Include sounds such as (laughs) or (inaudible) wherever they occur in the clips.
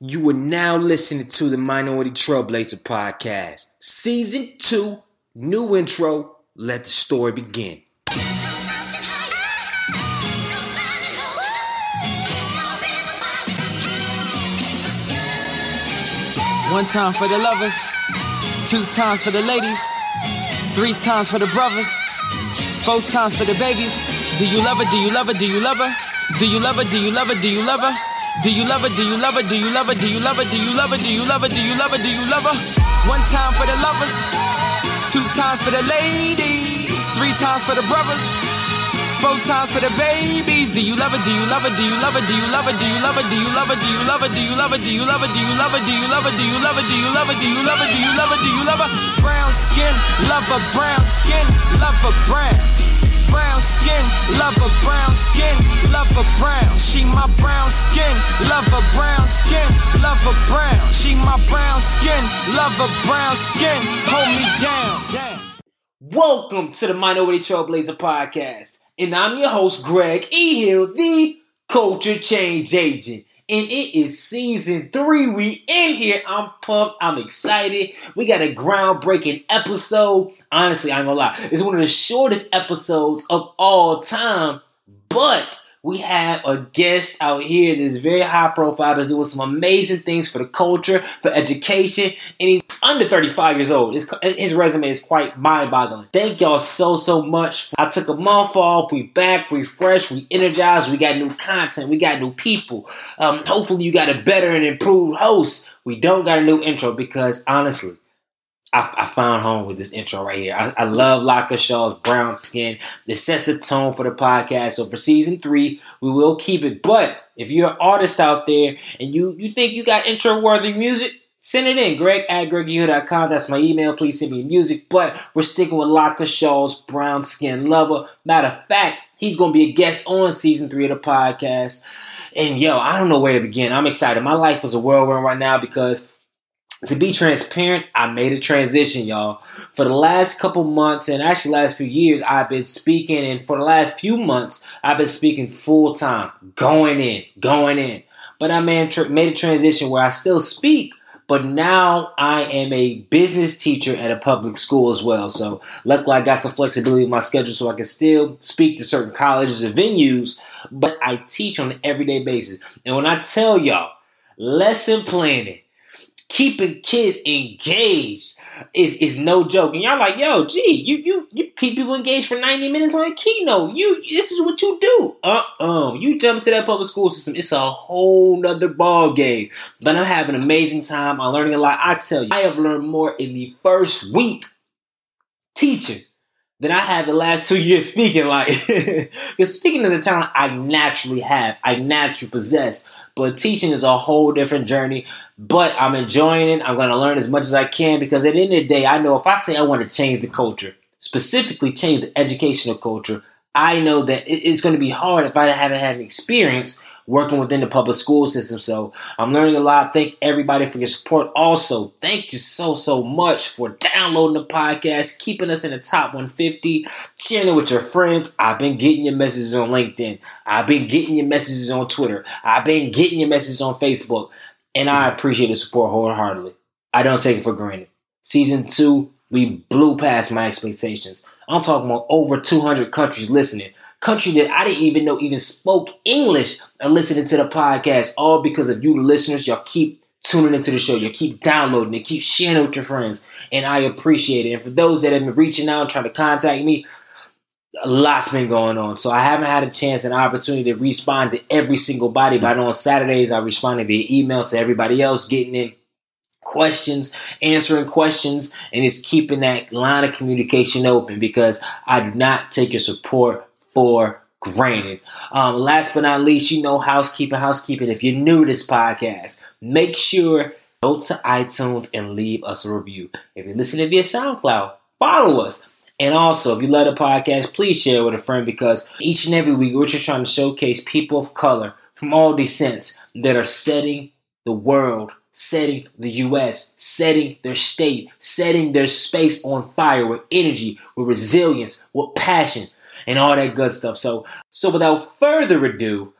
You are now listening to the Minority Trailblazer podcast, season two, new intro. Let the story begin. One time for the lovers, two times for the ladies, three times for the brothers, four times for the babies. Do you love her? Do you love her? Do you love her? Do you love her? Do you love her? Do you love her? Do you love her? Do you love her? Do you love her? Do you love her? Do you love her? Do you love her? Do you love her? Do you love her? One time for the lovers, two times for the ladies, three times for the brothers, four times for the babies. Do you love her? Do you love her? Do you love her? Do you love her? Do you love her? Do you love her? Do you love her? Do you love her? Do you love her? Do you love her? Do you love her? Do you love her? Do you love her? Do you love her? Do you love her? Do you love her? Brown skin, love her brown skin, love her brown brown skin, love her brown skin, love her brown. She my brown skin, love her brown skin, love her brown. She my brown skin, love her brown skin. Hold me down. down. Welcome to the Minority Trailblazer podcast, and I'm your host, Greg E. Hill, the culture change agent and it is season three. We in here. I'm pumped. I'm excited. We got a groundbreaking episode. Honestly, I ain't gonna lie. It's one of the shortest episodes of all time, but we have a guest out here that is very high profile, that's doing some amazing things for the culture, for education, and he's under 35 years old. His, his resume is quite mind boggling. Thank y'all so, so much. I took a month off. We back, we fresh, we energized, we got new content, we got new people. Um, hopefully, you got a better and improved host. We don't got a new intro because honestly, I, I, found home with this intro right here. I, I love Laka Shaw's brown skin. It sets the tone for the podcast. So for season three, we will keep it. But if you're an artist out there and you, you think you got intro worthy music, send it in. Greg at GregGill.com. That's my email. Please send me music. But we're sticking with Laka Shaw's brown skin lover. Matter of fact, he's going to be a guest on season three of the podcast. And yo, I don't know where to begin. I'm excited. My life is a whirlwind right now because to be transparent, I made a transition, y'all. For the last couple months and actually last few years, I've been speaking, and for the last few months, I've been speaking full time, going in, going in. But I made a transition where I still speak, but now I am a business teacher at a public school as well. So luckily, I got some flexibility in my schedule, so I can still speak to certain colleges and venues, but I teach on an everyday basis. And when I tell y'all, lesson planning keeping kids engaged is is no joke. And y'all like, yo, gee, you you you keep people engaged for 90 minutes on a keynote. You this is what you do. Uh-uh. You jump into that public school system, it's a whole nother ball game. But I'm having an amazing time. I'm learning a lot. I tell you, I have learned more in the first week teaching than I had the last two years speaking. Like, (laughs) because speaking is a talent I naturally have, I naturally possess. But teaching is a whole different journey. But I'm enjoying it. I'm going to learn as much as I can because at the end of the day, I know if I say I want to change the culture, specifically change the educational culture, I know that it's going to be hard if I haven't had an experience working within the public school system. So I'm learning a lot. Thank everybody for your support. Also, thank you so, so much for downloading the podcast, keeping us in the top 150, sharing it with your friends. I've been getting your messages on LinkedIn. I've been getting your messages on Twitter. I've been getting your messages on Facebook. And I appreciate the support wholeheartedly. I don't take it for granted. Season two, we blew past my expectations. I'm talking about over 200 countries listening country that I didn't even know even spoke English are listening to the podcast, all because of you listeners. Y'all keep tuning into the show. You keep downloading it, keep sharing it with your friends, and I appreciate it. And for those that have been reaching out and trying to contact me, a lot's been going on. So I haven't had a chance and opportunity to respond to every single body, but I know on Saturdays I responded via email to everybody else, getting in questions, answering questions, and it's keeping that line of communication open because I do not take your support for granted. Um, last but not least, you know, housekeeping, housekeeping. If you're new to this podcast, make sure go to iTunes and leave us a review. If you're listening via SoundCloud, follow us. And also, if you love the podcast, please share it with a friend because each and every week we're just trying to showcase people of color from all descents that are setting the world, setting the U.S., setting their state, setting their space on fire with energy, with resilience, with passion and all that good stuff. So, so without further ado,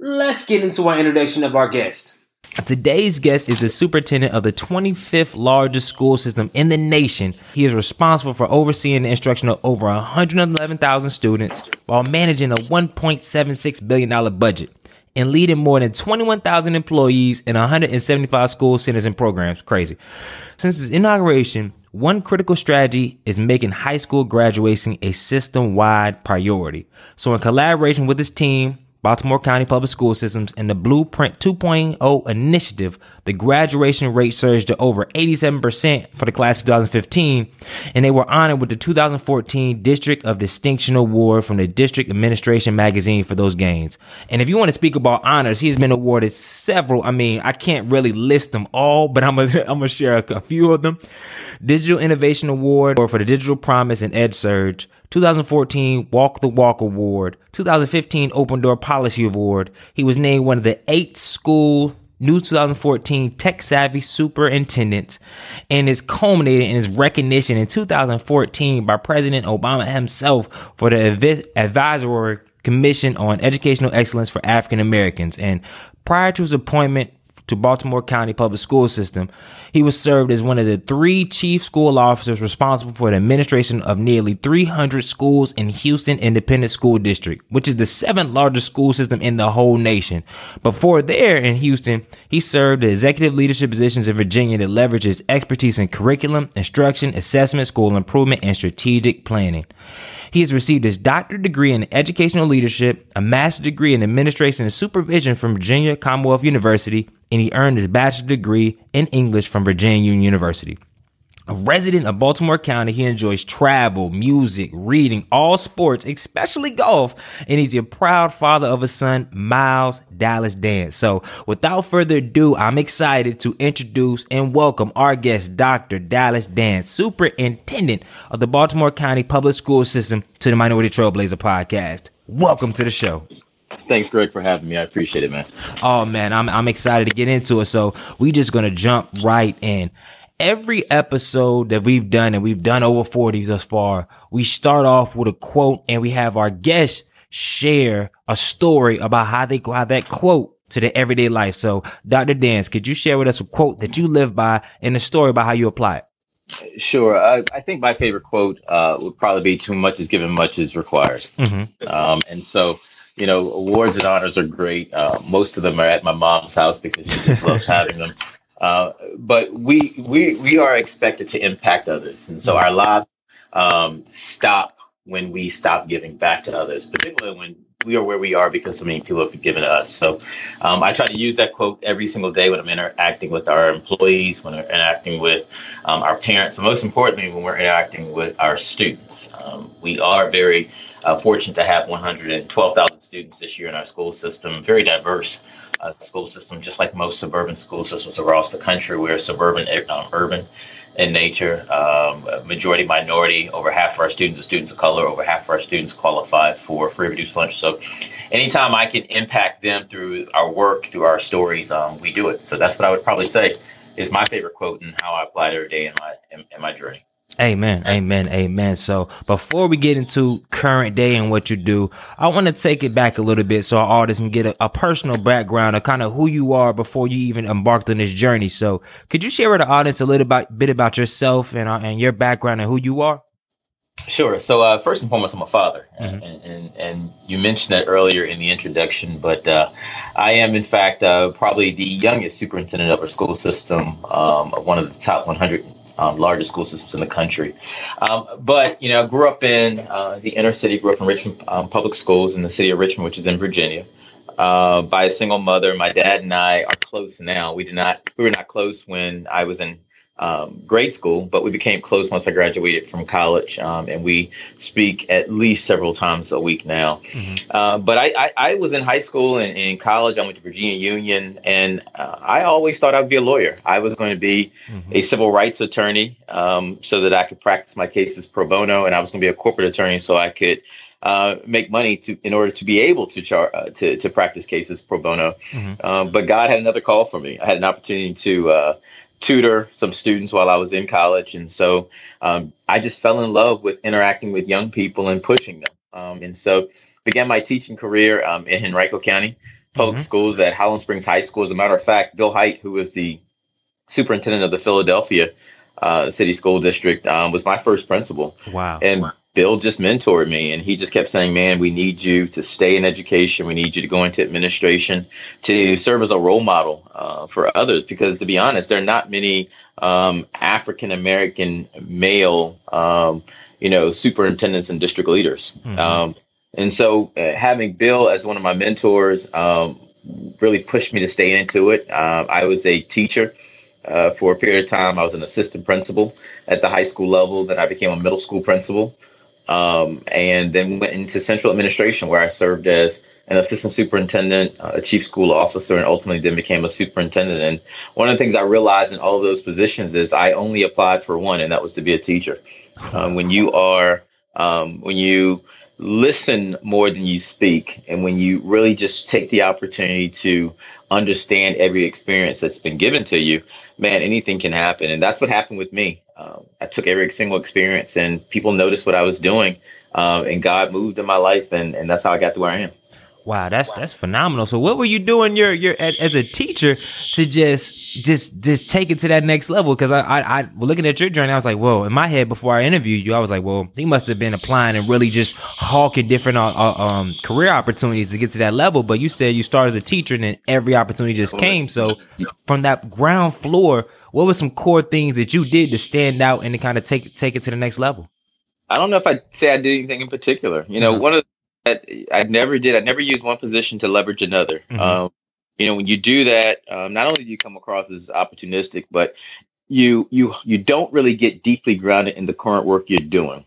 let's get into our introduction of our guest. Today's guest is the superintendent of the 25th largest school system in the nation. He is responsible for overseeing the instruction of over 111,000 students while managing a $1.76 billion budget and leading more than 21,000 employees in 175 school centers and programs. Crazy. Since his inauguration, one critical strategy is making high school graduation a system wide priority. So, in collaboration with his team, Baltimore County Public School Systems, and the Blueprint 2.0 initiative, the graduation rate surged to over 87% for the class 2015, and they were honored with the 2014 District of Distinction Award from the District Administration magazine for those gains. And if you want to speak about honors, he's been awarded several. I mean, I can't really list them all, but I'm gonna, (laughs) I'm gonna share a, a few of them. Digital Innovation Award for the Digital Promise and EdSurge, 2014 Walk the Walk Award, 2015 Open Door Policy Award. He was named one of the eight school new 2014 Tech Savvy Superintendents and is culminated in his recognition in 2014 by President Obama himself for the Advisory Commission on Educational Excellence for African Americans. And prior to his appointment to Baltimore County Public School System. He was served as one of the three chief school officers responsible for the administration of nearly 300 schools in Houston Independent School District, which is the seventh largest school system in the whole nation. Before there in Houston, he served executive leadership positions in Virginia that leverages expertise in curriculum, instruction, assessment, school improvement, and strategic planning. He has received his doctorate degree in educational leadership, a master's degree in administration and supervision from Virginia Commonwealth University, and he earned his bachelor's degree in English from Virginia Union University. A resident of Baltimore County, he enjoys travel, music, reading, all sports, especially golf, and he's a proud father of a son, Miles Dallas Dance. So, without further ado, I'm excited to introduce and welcome our guest, Dr. Dallas Dance, Superintendent of the Baltimore County Public School System, to the Minority Trailblazer podcast. Welcome to the show. Thanks, Greg, for having me. I appreciate it, man. Oh man, I'm I'm excited to get into it. So we just gonna jump right in every episode that we've done, and we've done over 40 thus far, we start off with a quote and we have our guests share a story about how they how that quote to their everyday life. So, Dr. Dance, could you share with us a quote that you live by and a story about how you apply it? Sure. I, I think my favorite quote uh, would probably be "Too much is given, much is required." Mm-hmm. Um, and so, you know, awards and honors are great. Uh, most of them are at my mom's house because she just loves (laughs) having them. Uh, but we we we are expected to impact others, and so our lives um, stop when we stop giving back to others, particularly when we are where we are because so many people have given to us. So um, I try to use that quote every single day when I'm interacting with our employees, when we're interacting with um, our parents, and most importantly, when we're interacting with our students. Um, we are very uh, fortunate to have 112,000 students this year in our school system, very diverse uh, school system, just like most suburban school systems across the country. We're suburban, um, urban in nature, um, majority minority. Over half of our students are students of color. Over half of our students qualify for free reduced lunch. So, anytime I can impact them through our work, through our stories, um, we do it. So that's what I would probably say is my favorite quote and how I apply it every day in my in, in my journey. Amen. Amen. Amen. So before we get into current day and what you do, I want to take it back a little bit so our audience can get a, a, personal background of kind of who you are before you even embarked on this journey. So could you share with the audience a little about, bit about yourself and, uh, and your background and who you are? Sure. So uh, first and foremost, I'm a father, mm-hmm. and, and, and you mentioned that earlier in the introduction, but uh, I am in fact uh, probably the youngest superintendent of our school system, um, one of the top 100 um, largest school systems in the country. Um, but you know, I grew up in uh, the inner city. Grew up in Richmond um, Public Schools in the city of Richmond, which is in Virginia. Uh, by a single mother. My dad and I are close now. We did not. We were not close when I was in um, grade school, but we became close once I graduated from college, um, and we speak at least several times a week now. Mm-hmm. Uh, but I, I, I, was in high school and in college. I went to Virginia Union, and uh, I always thought I'd be a lawyer. I was going to be mm-hmm. a civil rights attorney um, so that I could practice my cases pro bono, and I was going to be a corporate attorney so I could. Uh, make money to in order to be able to char uh, to to practice cases pro bono, mm-hmm. Um, but God had another call for me. I had an opportunity to uh, tutor some students while I was in college. And so um, I just fell in love with interacting with young people and pushing them. Um, and so began my teaching career um, in Henrico County. public mm-hmm. schools at Highland Springs High School. As a matter of fact, Bill Hite, who was the superintendent of the Philadelphia uh, City School District, um, was my first principal. Wow. And wow. Bill just mentored me and he just kept saying, man, we need you to stay in education. We need you to go into administration to serve as a role model uh, for others. Because to be honest, there are not many um, African American male, um, you know, superintendents and district leaders. Mm-hmm. Um, and so uh, having Bill as one of my mentors um, really pushed me to stay into it. Uh, I was a teacher uh, for a period of time. I was an assistant principal at the high school level. Then I became a middle school principal um, and then went into central administration where I served as an assistant superintendent, a chief school officer, and ultimately then became a superintendent. And one of the things I realized in all of those positions is I only applied for one, and that was to be a teacher. Um, when you are, um, when you listen more than you speak, and when you really just take the opportunity to understand every experience that's been given to you, man, anything can happen. And that's what happened with me. Um, I took every single experience and people noticed what I was doing. Um, and God moved in my life and, and that's how I got to where I am. Wow, that's that's phenomenal. So what were you doing your your as a teacher to just just just take it to that next level? Because I, I I looking at your journey, I was like, whoa. In my head, before I interviewed you, I was like, well, he must have been applying and really just hawking different uh, uh, um career opportunities to get to that level. But you said you started as a teacher, and then every opportunity just came. So from that ground floor, what were some core things that you did to stand out and to kind of take take it to the next level? I don't know if I'd say I did anything in particular. You know, uh-huh. one of I never did. I never used one position to leverage another. Mm-hmm. Um, you know, when you do that, um, not only do you come across as opportunistic, but you you you don't really get deeply grounded in the current work you're doing,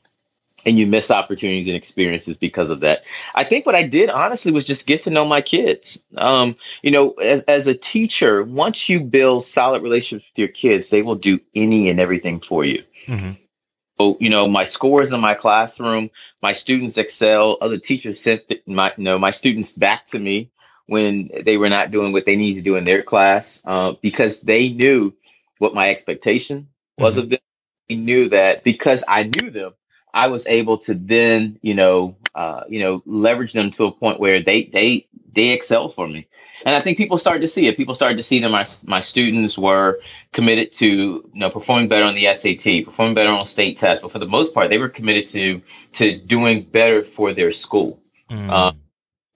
and you miss opportunities and experiences because of that. I think what I did honestly was just get to know my kids. Um, you know, as as a teacher, once you build solid relationships with your kids, they will do any and everything for you. Mm-hmm. So, you know, my scores in my classroom, my students excel. Other teachers sent my, you know, my students back to me when they were not doing what they needed to do in their class uh, because they knew what my expectation was mm-hmm. of them. They knew that because I knew them, I was able to then, you know, uh, you know, leverage them to a point where they they they excel for me and I think people started to see it. People started to see that my my students were committed to you know performing better on the SAT, performing better on state tests, but for the most part, they were committed to to doing better for their school. Mm. Um,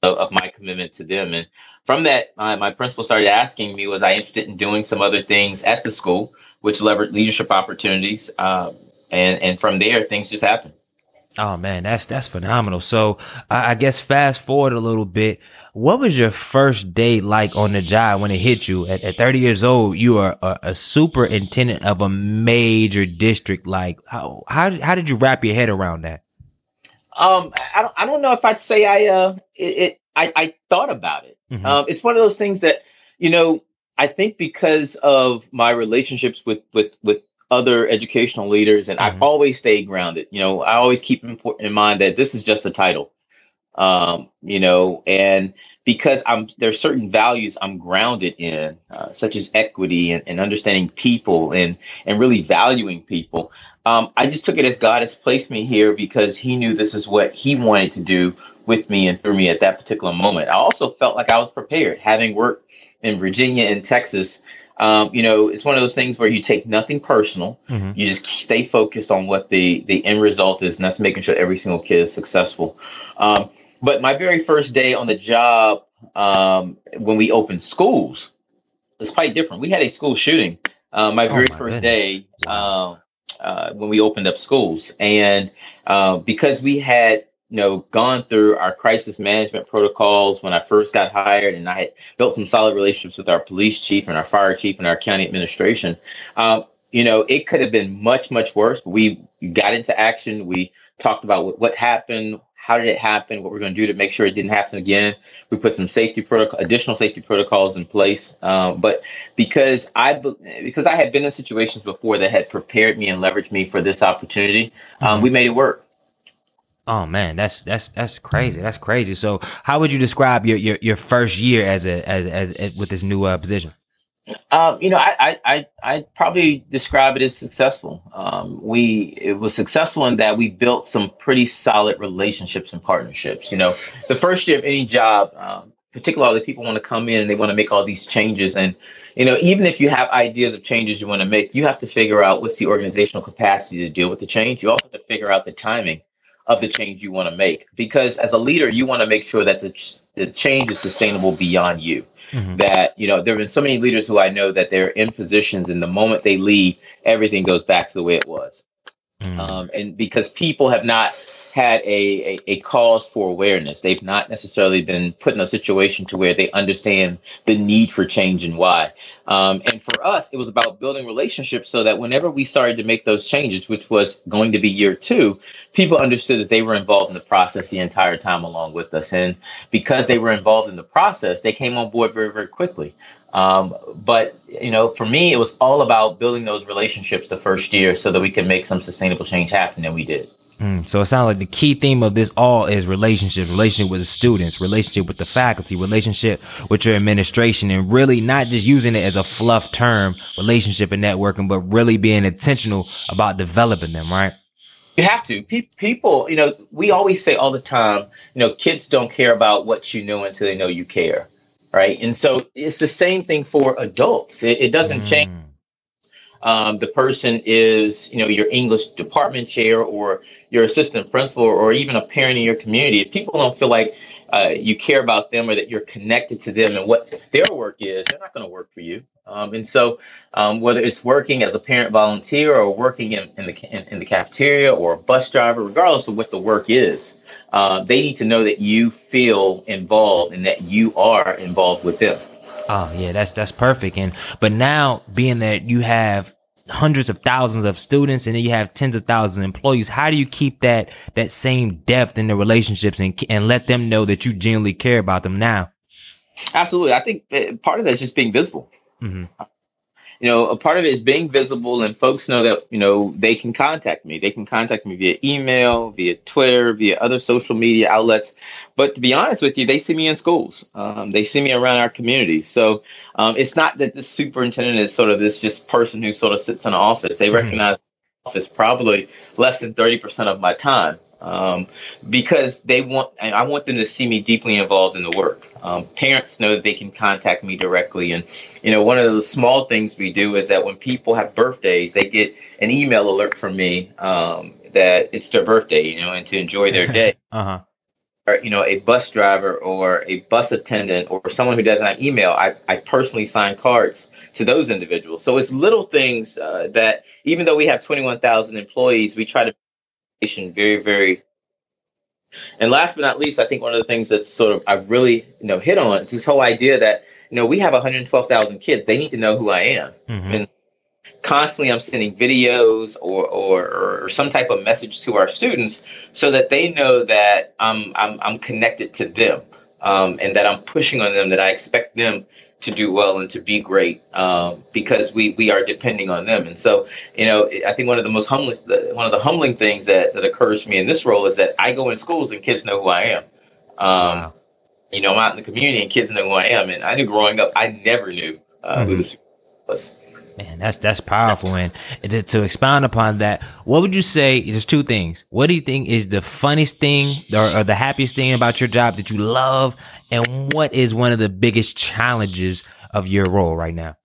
of, of, my commitment to them, and from that, my, my principal started asking me, was I interested in doing some other things at the school, which leveraged leadership opportunities, um, and and from there, things just happened. Oh man, that's that's phenomenal. So I, I guess fast forward a little bit. What was your first day like on the job when it hit you? At, at 30 years old, you are a, a, superintendent of a major district. Like how, how, how did you wrap your head around that? Um, I don't, I don't know if I'd say I, uh, it, it I, I thought about it. Mm-hmm. Um, it's one of those things that, you know, I think because of my relationships with, with, with other educational leaders and mm-hmm. I've always stayed grounded. You know, I always keep in, in mind that this is just a title um, you know, and because I'm there's certain values I'm grounded in, uh, such as equity and, and, understanding people and and really valuing people. Um, I just took it as God has placed me here because He knew this is what He wanted to do with me and through me at that particular moment. I also felt like I was prepared, having worked in Virginia and Texas. Um, you know, it's one of those things where you take nothing personal. Mm-hmm. You just stay focused on what the the end result is, and that's making sure every single kid is successful. Um, but my very first day on the job, um, when we opened schools, was quite different. We had a school shooting. Uh, my oh very my first goodness. day uh, uh, when we opened up schools, and uh, because we had you know gone through our crisis management protocols when I first got hired, and I had built some solid relationships with our police chief and our fire chief and our county administration. Um, you know, it could have been much, much worse. We got into action. We talked about what, what happened, how did it happen, what we're going to do to make sure it didn't happen again. We put some safety protocol, additional safety protocols in place. Um, but because I because I had been in situations before that had prepared me and leveraged me for this opportunity, um, mm-hmm. we made it work. Oh man, that's that's that's crazy. That's crazy. So, how would you describe your your, your first year as a as, as, as with this new uh, position? Um, you know, I, I, I, probably describe it as successful. Um, we, it was successful in that we built some pretty solid relationships and partnerships. You know, the first year of any job, um, particularly people want to come in and they want to make all these changes. And, you know, even if you have ideas of changes you want to make, you have to figure out what's the organizational capacity to deal with the change. You also have to figure out the timing of the change you want to make. Because as a leader, you want to make sure that the, the change is sustainable beyond you. Mm-hmm. That, you know, there have been so many leaders who I know that they're in positions and the moment they leave, everything goes back to the way it was. Mm-hmm. Um, and because people have not had a, a, a, cause for awareness. They've not necessarily been put in a situation to where they understand the need for change and why. Um, and for us, it was about building relationships so that whenever we started to make those changes, which was going to be year two, people understood that they were involved in the process the entire time along with us. And because they were involved in the process, they came on board very, very quickly. Um, but you know, for me, it was all about building those relationships the first year so that we could make some sustainable change happen, and we did. Mm, so it sounds like the key theme of this all is relationships, relationship with the students, relationship with the faculty, relationship with your administration, and really not just using it as a fluff term, relationship and networking, but really being intentional about developing them, right? You have to. people, you know, we always say all the time, you know, kids don't care about what you know until they know you care, right? And so it's the same thing for adults. It, it doesn't mm. change. Um, the person is, you know, your English department chair or your assistant principal or even a parent in your community, if people don't feel like uh, you care about them or that you're connected to them and what their work is, they're not going to work for you. Um, and so, um, whether it's working as a parent volunteer or working in, in the in, in, the cafeteria or a bus driver, regardless of what the work is, uh, they need to know that you feel involved and that you are involved with them. Oh yeah, that's that's perfect. And but now being that you have hundreds of thousands of students and then you have tens of thousands of employees. How do you keep that that same depth in the relationships and and let them know that you genuinely care about them now? Absolutely. I think part of that is just being visible. Mm-hmm. You know a part of it is being visible and folks know that you know they can contact me they can contact me via email via twitter via other social media outlets but to be honest with you, they see me in schools. Um, they see me around our community. So um, it's not that the superintendent is sort of this just person who sort of sits in an office. They mm-hmm. recognize office probably less than 30% of my time um, because they want, I want them to see me deeply involved in the work. Um, parents know that they can contact me directly. And, you know, one of the small things we do is that when people have birthdays, they get an email alert from me um, that it's their birthday, you know, and to enjoy their day. (laughs) uh-huh or, you know, a bus driver or a bus attendant or someone who doesn't have email, I, I personally sign cards to those individuals. So it's little things uh, that even though we have 21,000 employees, we try to very, very. And last but not least, I think one of the things that's sort of I've really you know hit on is this whole idea that you know we have 112,000 kids. They need to know who I am. Mm-hmm. And constantly I'm sending videos or, or, or, some type of message to our students so that they know that I'm, I'm, I'm connected to them um, and that I'm pushing on them, that I expect them to do well and to be great um, because we, we are depending on them. And so, you know, I think one of the most humbling, one of the humbling things that, that occurs to me in this role is that I go in schools and kids know who I am. Um, wow. You know, I'm out in the community and kids know who I am. And I knew growing up, I never knew uh, mm-hmm. who the was. Man, that's that's powerful. And to expound upon that, what would you say? There's two things. What do you think is the funniest thing or, or, the happiest thing about your job that you love, and what is one of the biggest challenges of your role right now?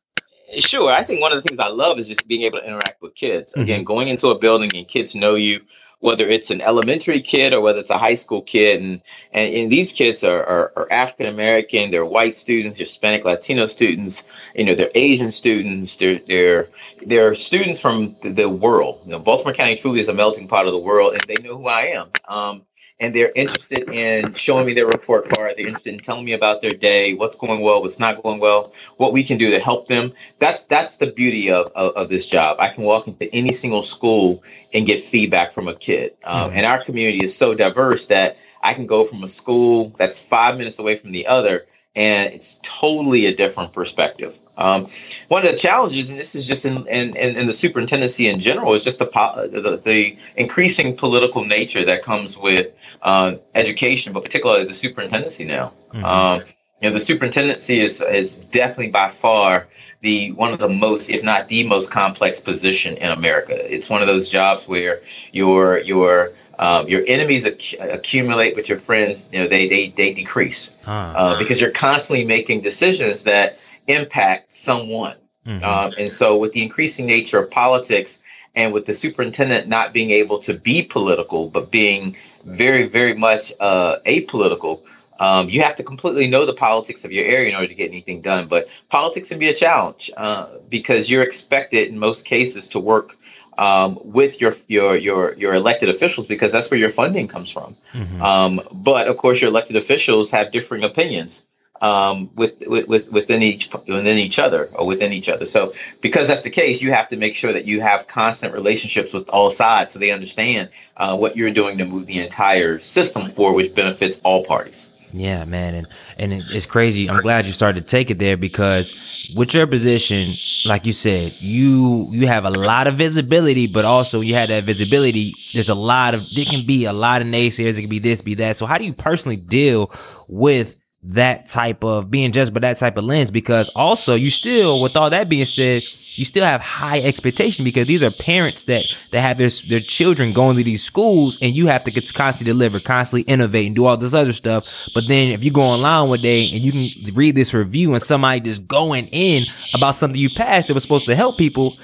Sure, I think one of the things I love is just being able to interact with kids. Again, mm-hmm. going into a building and kids know you, whether it's an elementary kid or whether it's a high school kid. And, and, and these kids are, are, are African American, they're white students, Hispanic, Latino students, you know, they're Asian students, they're, they're, they're students from the world. You know, Baltimore County truly is a melting pot of the world, and they know who I am. Um, and they're interested in showing me their report card. They're interested in telling me about their day, what's going well, what's not going well, what we can do to help them. That's that's the beauty of, of, of this job. I can walk into any single school and get feedback from a kid. Um, mm-hmm. And our community is so diverse that I can go from a school that's five minutes away from the other, and it's totally a different perspective. Um, one of the challenges, and this is just in, in, in the superintendency in general, is just the, the, the increasing political nature that comes with uh, education, but particularly the superintendency now. Mm-hmm. Um, you know, the superintendency is is definitely by far the one of the most, if not the most complex position in America. It's one of those jobs where your your Um, your enemies acc- accumulate, but your friends, you know, they they they decrease uh, because you're constantly making decisions that impact someone. Mm-hmm. Um, and so, with the increasing nature of politics, and with the superintendent not being able to be political, but being very, very much uh, apolitical, um, you have to completely know the politics of your area in order to get anything done. But politics can be a challenge uh, because you're expected in most cases to work um, with your your your your elected officials because that's where your funding comes from. Mm-hmm. Um, but of course, your elected officials have differing opinions um, with, with, within each within each other or within each other. So because that's the case, you have to make sure that you have constant relationships with all sides so they understand uh, what you're doing to move the entire system forward, which benefits all parties. Yeah, man, and and it's crazy. I'm glad you started to take it there because with your position, like you said, you you have a lot of visibility, but also you had that visibility. There's a lot of there can be a lot of naysayers. It can be this, be that. So how do you personally deal with that type of being judged by that type of lens? Because also you still, with all that being said, you still have high expectation because these are parents that that have their their children going to these schools, and you have to constantly deliver, constantly innovate, and do all this other stuff. But then if you go online one day and you can read this review and somebody just going in about something you passed that was supposed to help people.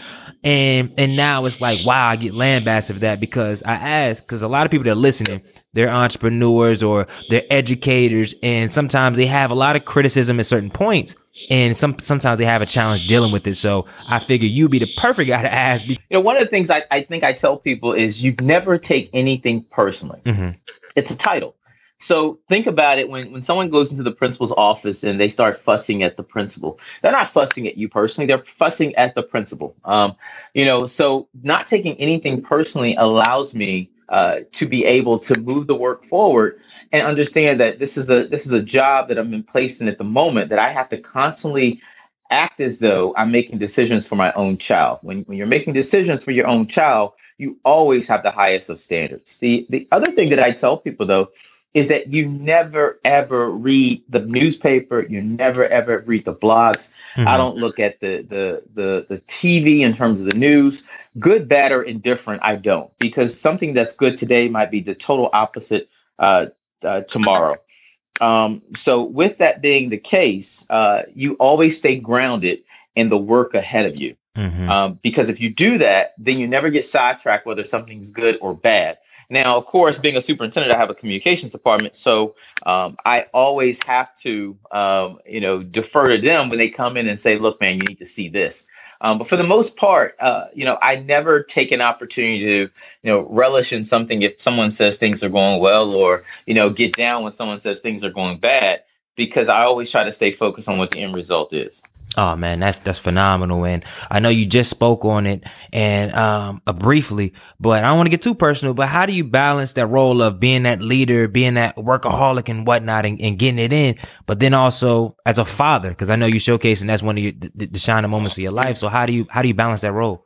And, and now it's like, wow, I get lambasted for that because I ask, because a lot of people that are listening, they're entrepreneurs or they're educators. And sometimes they have a lot of criticism at certain points and some sometimes they have a challenge dealing with it. So I figure you'd be the perfect guy to ask. You know, one of the things I, I think I tell people is you never take anything personally. Mm-hmm. It's a title. So think about it when, when someone goes into the principal's office and they start fussing at the principal, they're not fussing at you personally, they're fussing at the principal. Um, you know, so not taking anything personally allows me uh, to be able to move the work forward and understand that this is a this is a job that I'm in place in at the moment that I have to constantly act as though I'm making decisions for my own child. When when you're making decisions for your own child, you always have the highest of standards. The the other thing that I tell people though is that you never ever read the newspaper, you never ever read the blogs. Mm-hmm. I don't look at the the the the TV in terms of the news, good, bad, or indifferent. I don't because something that's good today might be the total opposite uh, uh, tomorrow. Um, so, with that being the case, uh, you always stay grounded in the work ahead of you. Mm-hmm. Um, because if you do that, then you never get sidetracked whether something's good or bad. Now, of course, being a superintendent, I have a communications department, so um, I always have to, um, you know, defer to them when they come in and say, "Look, man, you need to see this." Um, but for the most part, uh, you know, I never take an opportunity to, you know, relish in something if someone says things are going well or, you know, get down when someone says things are going bad because I always try to stay focused on what the end result is. Oh man, that's that's phenomenal, and I know you just spoke on it and um uh, briefly, but I don't want to get too personal. But how do you balance that role of being that leader, being that workaholic and whatnot, and, and getting it in, but then also as a father, because I know you showcasing that's one of your, the, the shining moments of your life. So how do you how do you balance that role?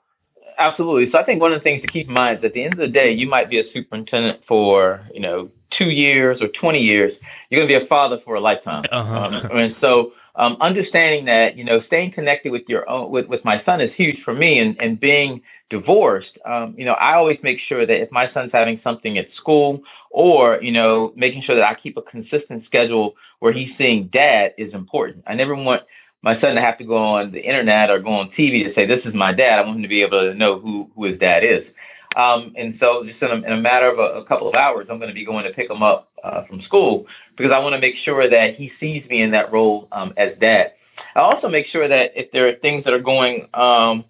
Absolutely. So I think one of the things to keep in mind is at the end of the day, you might be a superintendent for you know two years or twenty years. You're going to be a father for a lifetime, uh-huh. um, and so um, understanding that you know staying connected with your own with, with my son is huge for me and, and being divorced um, you know i always make sure that if my son's having something at school or you know making sure that i keep a consistent schedule where he's seeing dad is important. I never want my son to have to go on the internet or go on tv to say this is my dad. I want him to be able to know who, who his dad is um, and so just in a, in a matter of a, a, couple of hours i'm going to be going to pick him up uh, from school because I want to make sure that he sees me in that role um, as dad. I also make sure that if there are things that are going um,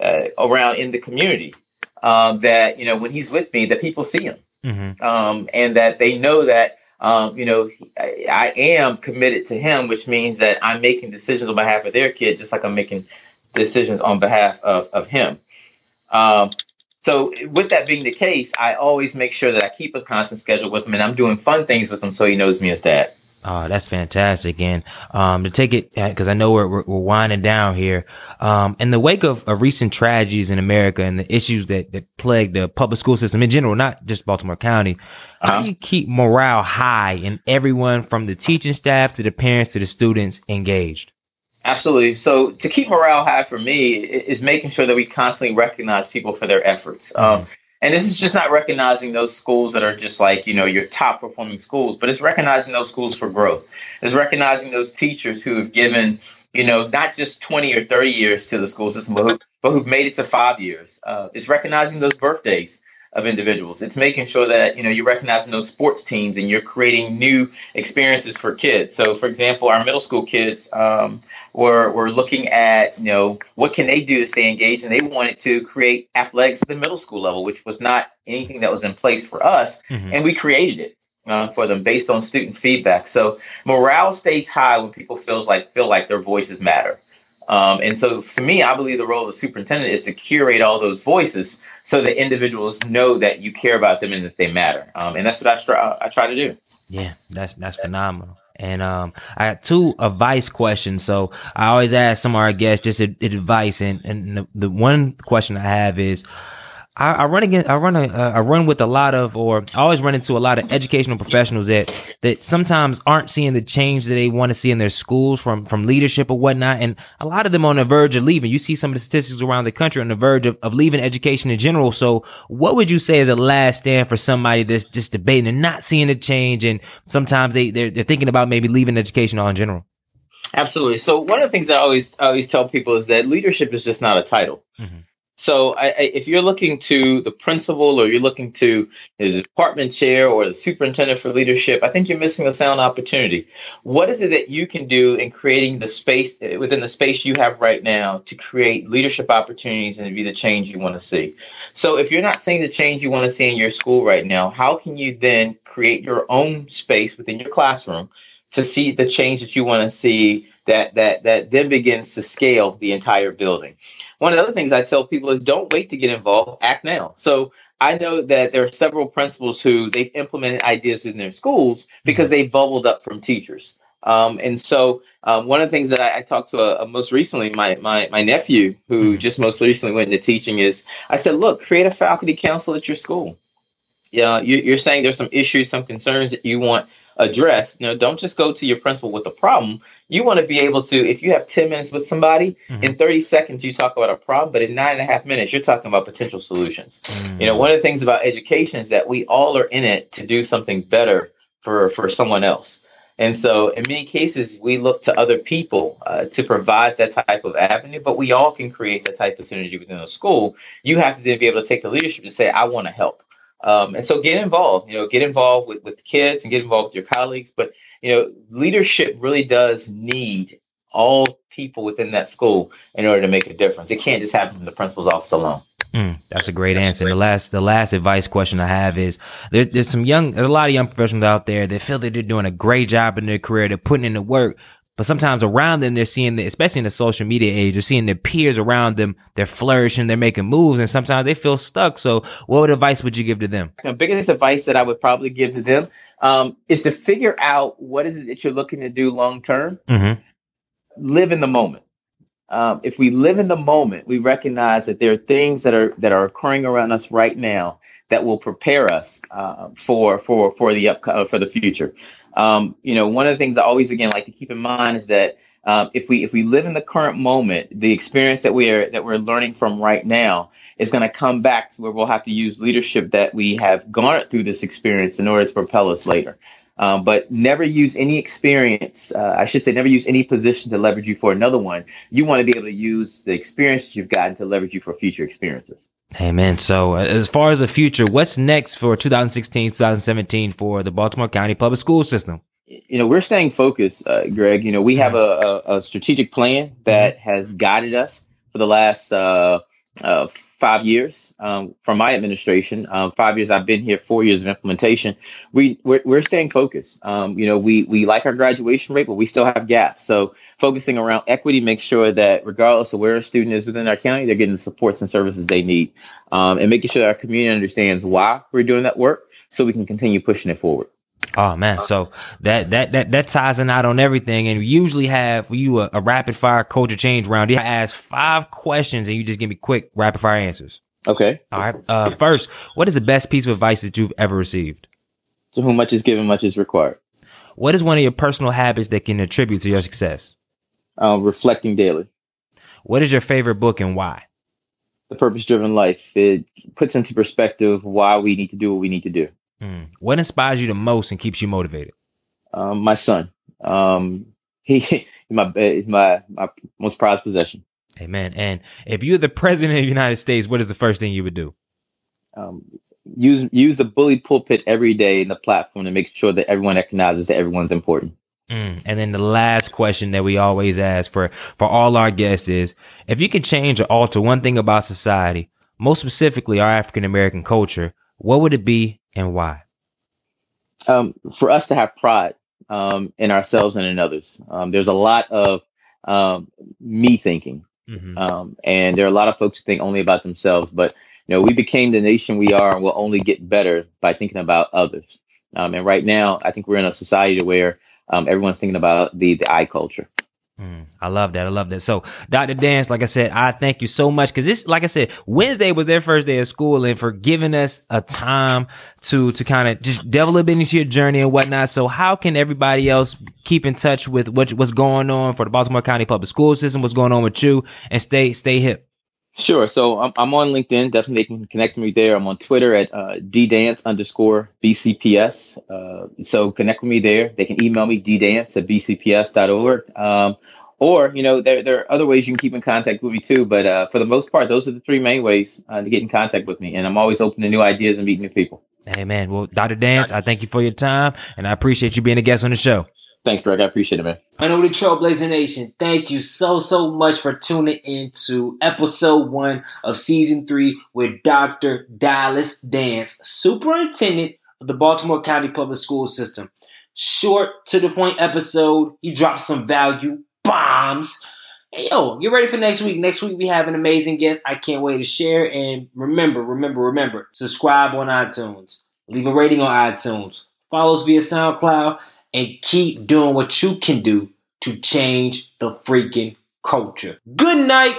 uh, around in the community, um, that you know when he's with me, that people see him, mm-hmm. Um, and that they know that um, you know I, I, am committed to him, which means that I'm making decisions on behalf of their kid, just like I'm making decisions on behalf of of him. Um, so with that being the case, I always make sure that I keep a constant schedule with him and I'm doing fun things with him so he knows me as dad. Oh, that's fantastic. And um, to take it, because I know we're, we're, we're, winding down here, um, in the wake of, of, recent tragedies in America and the issues that, that plague the public school system in general, not just Baltimore County, uh-huh. how do you keep morale high and everyone from the teaching staff to the parents to the students engaged? Absolutely. So to keep morale high for me is making sure that we constantly recognize people for their efforts. Mm-hmm. Um, And this is just not recognizing those schools that are just like, you know, your top performing schools, but it's recognizing those schools for growth. It's recognizing those teachers who have given, you know, not just 20 or 30 years to the school system, but, who, but who've made it to five years. Uh, it's recognizing those birthdays of individuals. It's making sure that you know you're recognizing those sports teams and you're creating new experiences for kids. So, for example, our middle school kids um, were were looking at you know what can they do to stay engaged, and they wanted to create athletics at the middle school level, which was not anything that was in place for us, mm-hmm. and we created it. Uh, for them based on student feedback. So morale stays high when people feel like feel like their voices matter. Um, and so, for me, I believe the role of the superintendent is to curate all those voices so that individuals know that you care about them and that they matter. Um, and that's what I try, I try to do. Yeah, that's that's phenomenal. And um, I got two advice questions. So I always ask some of our guests just advice. And, and the, the one question I have is, I, I run again. I run a, I run with a lot of, or I always run into a lot of educational professionals that that sometimes aren't seeing the change that they want to see in their schools from from leadership or whatnot, and a lot of them on the verge of leaving. You see some of the statistics around the country on the verge of, of leaving education in general. So, what would you say is a last stand for somebody that's just debating and not seeing the change, and sometimes they they're, they're thinking about maybe leaving education all in general? Absolutely. So one of the things I always I always tell people is that leadership is just not a title. Mm-hmm. So I, I, if you're looking to the principal or you're looking to the department chair or the superintendent for leadership, I think you're missing a sound opportunity. What is it that you can do in creating the space eh, within the space you have right now to create leadership opportunities and be the change you want to see? So if you're not seeing the change you want to see in your school right now, how can you then create your own space within your classroom to see the change that you want to see that that that then begins to scale the entire building? One of the other things I tell people is don't wait to get involved, act now. So I know that there are several principals who they've implemented ideas in their schools because they bubbled up from teachers. Um, and so um, one of the things that I, I talked to a, a most recently, my, my, my nephew, who mm-hmm. just most recently went into teaching, is I said, look, create a faculty council at your school. Yeah, you, you're saying there's some issues, some concerns that you want addressed. You know, don't just go to your principal with a problem. You want to be able to, if you have 10 minutes with somebody, mm-hmm. in 30 seconds you talk about a problem, but in nine and a half minutes you're talking about potential solutions. Mm-hmm. You know, one of the things about education is that we all are in it to do something better for for someone else. And so, in many cases, we look to other people uh, to provide that type of avenue, but we all can create that type of synergy within a school. You have to then be able to take the leadership to say, I want to help. Um, and so get involved, you know, get involved with, with kids and get involved with your colleagues. But, you know, leadership really does need all people within that school in order to make a difference. It can't just happen from the principal's office alone. Mm, that's a great answer. And the last, the last advice question I have is there, there's some young, there's a lot of young professionals out there that feel that they're doing a great job in their career. They're putting in the work, but sometimes around them, they're seeing, the, especially in the social media age, they're seeing their peers around them. They're flourishing, they're making moves, and sometimes they feel stuck. So, what advice would you give to them? The biggest advice that I would probably give to them um, is to figure out what is it that you're looking to do long term. Mm-hmm. Live in the moment. Um, if we live in the moment, we recognize that there are things that are that are occurring around us right now that will prepare us uh, for for for the up, uh, for the future. Um, you know, one of the things I always again like to keep in mind is that um, if we if we live in the current moment, the experience that we are that we're learning from right now is going to come back to where we'll have to use leadership that we have garnered through this experience in order to propel us later. Um, but never use any experience. Uh, I should say, never use any position to leverage you for another one. You want to be able to use the experience you've gotten to leverage you for future experiences. Amen. So, uh, as far as the future, what's next for 2016, 2017 for the Baltimore County Public School System? You know, we're staying focused, uh, Greg. You know, we have a, a, a strategic plan that mm-hmm. has guided us for the last uh, uh, five years um, from my administration. Um, five years I've been here, four years of implementation. We we're, we're staying focused. Um, you know, we we like our graduation rate, but we still have gaps. So focusing around equity makes sure that regardless of where a student is within our county, they're getting the supports and services they need, um, and making sure that our community understands why we're doing that work, so we can continue pushing it forward. Oh man, so that that that that ties in out on everything, and we usually have you a, a rapid fire culture change round. I ask five questions, and you just give me quick rapid fire answers. Okay. All right. Uh, first, what is the best piece of advice that you've ever received? To whom much is given, much is required. What is one of your personal habits that can attribute to your success? Uh, reflecting daily. What is your favorite book and why? the purpose driven life. It puts into perspective why we need to do what we need to do. Mm. What inspires you the most and keeps you motivated? Um, my son. Um, he (laughs) my my my most prized possession. Amen. And if you're the president of the United States, what is the first thing you would do? Um, use use the bully pulpit every day in the platform to make sure that everyone recognizes that everyone's important. Mm. And then the last question that we always ask for for all our guests is: If you could change or alter one thing about society, most specifically our African American culture, what would it be and why? Um, for us to have pride um, in ourselves and in others. Um, there's a lot of um, me thinking, mm-hmm. Um, and there are a lot of folks who think only about themselves. But you know, we became the nation we are, and we'll only get better by thinking about others. Um, and right now, I think we're in a society where um, everyone's thinking about the the I culture. Mm, I love that. I love that. So, Dr. Dance, like I said, I thank you so much because this, like I said, Wednesday was their first day of school and for giving us a time to, to kind of just delve a little bit into your journey and whatnot. So how can everybody else keep in touch with what, what's going on for the Baltimore County Public School System, what's going on with you and stay, stay hip? Sure. So I'm, I'm on LinkedIn. Definitely they can connect me there. I'm on Twitter at uh, ddance underscore bcps. Uh, so connect with me there. They can email me ddance at bcps.org. Um, or, you know, there, there are other ways you can keep in contact with me too. But uh, for the most part, those are the three main ways uh, to get in contact with me. And I'm always open to new ideas and meeting new people. Amen. Well, Dr. Dance, I thank you for your time and I appreciate you being a guest on the show. Thanks, Greg. I appreciate it, man. Unholy Trailblazer Nation, thank you so, so much for tuning in to episode one of season three with Dr. Dallas Dance, superintendent of the Baltimore County Public School System. Short to the point episode. He dropped some value bombs. Hey, yo, get ready for next week. Next week we have an amazing guest. I can't wait to share. And remember, remember, remember, subscribe on iTunes. Leave a rating on iTunes. Follow us via SoundCloud and keep doing what you can do to change the freaking culture. Good night.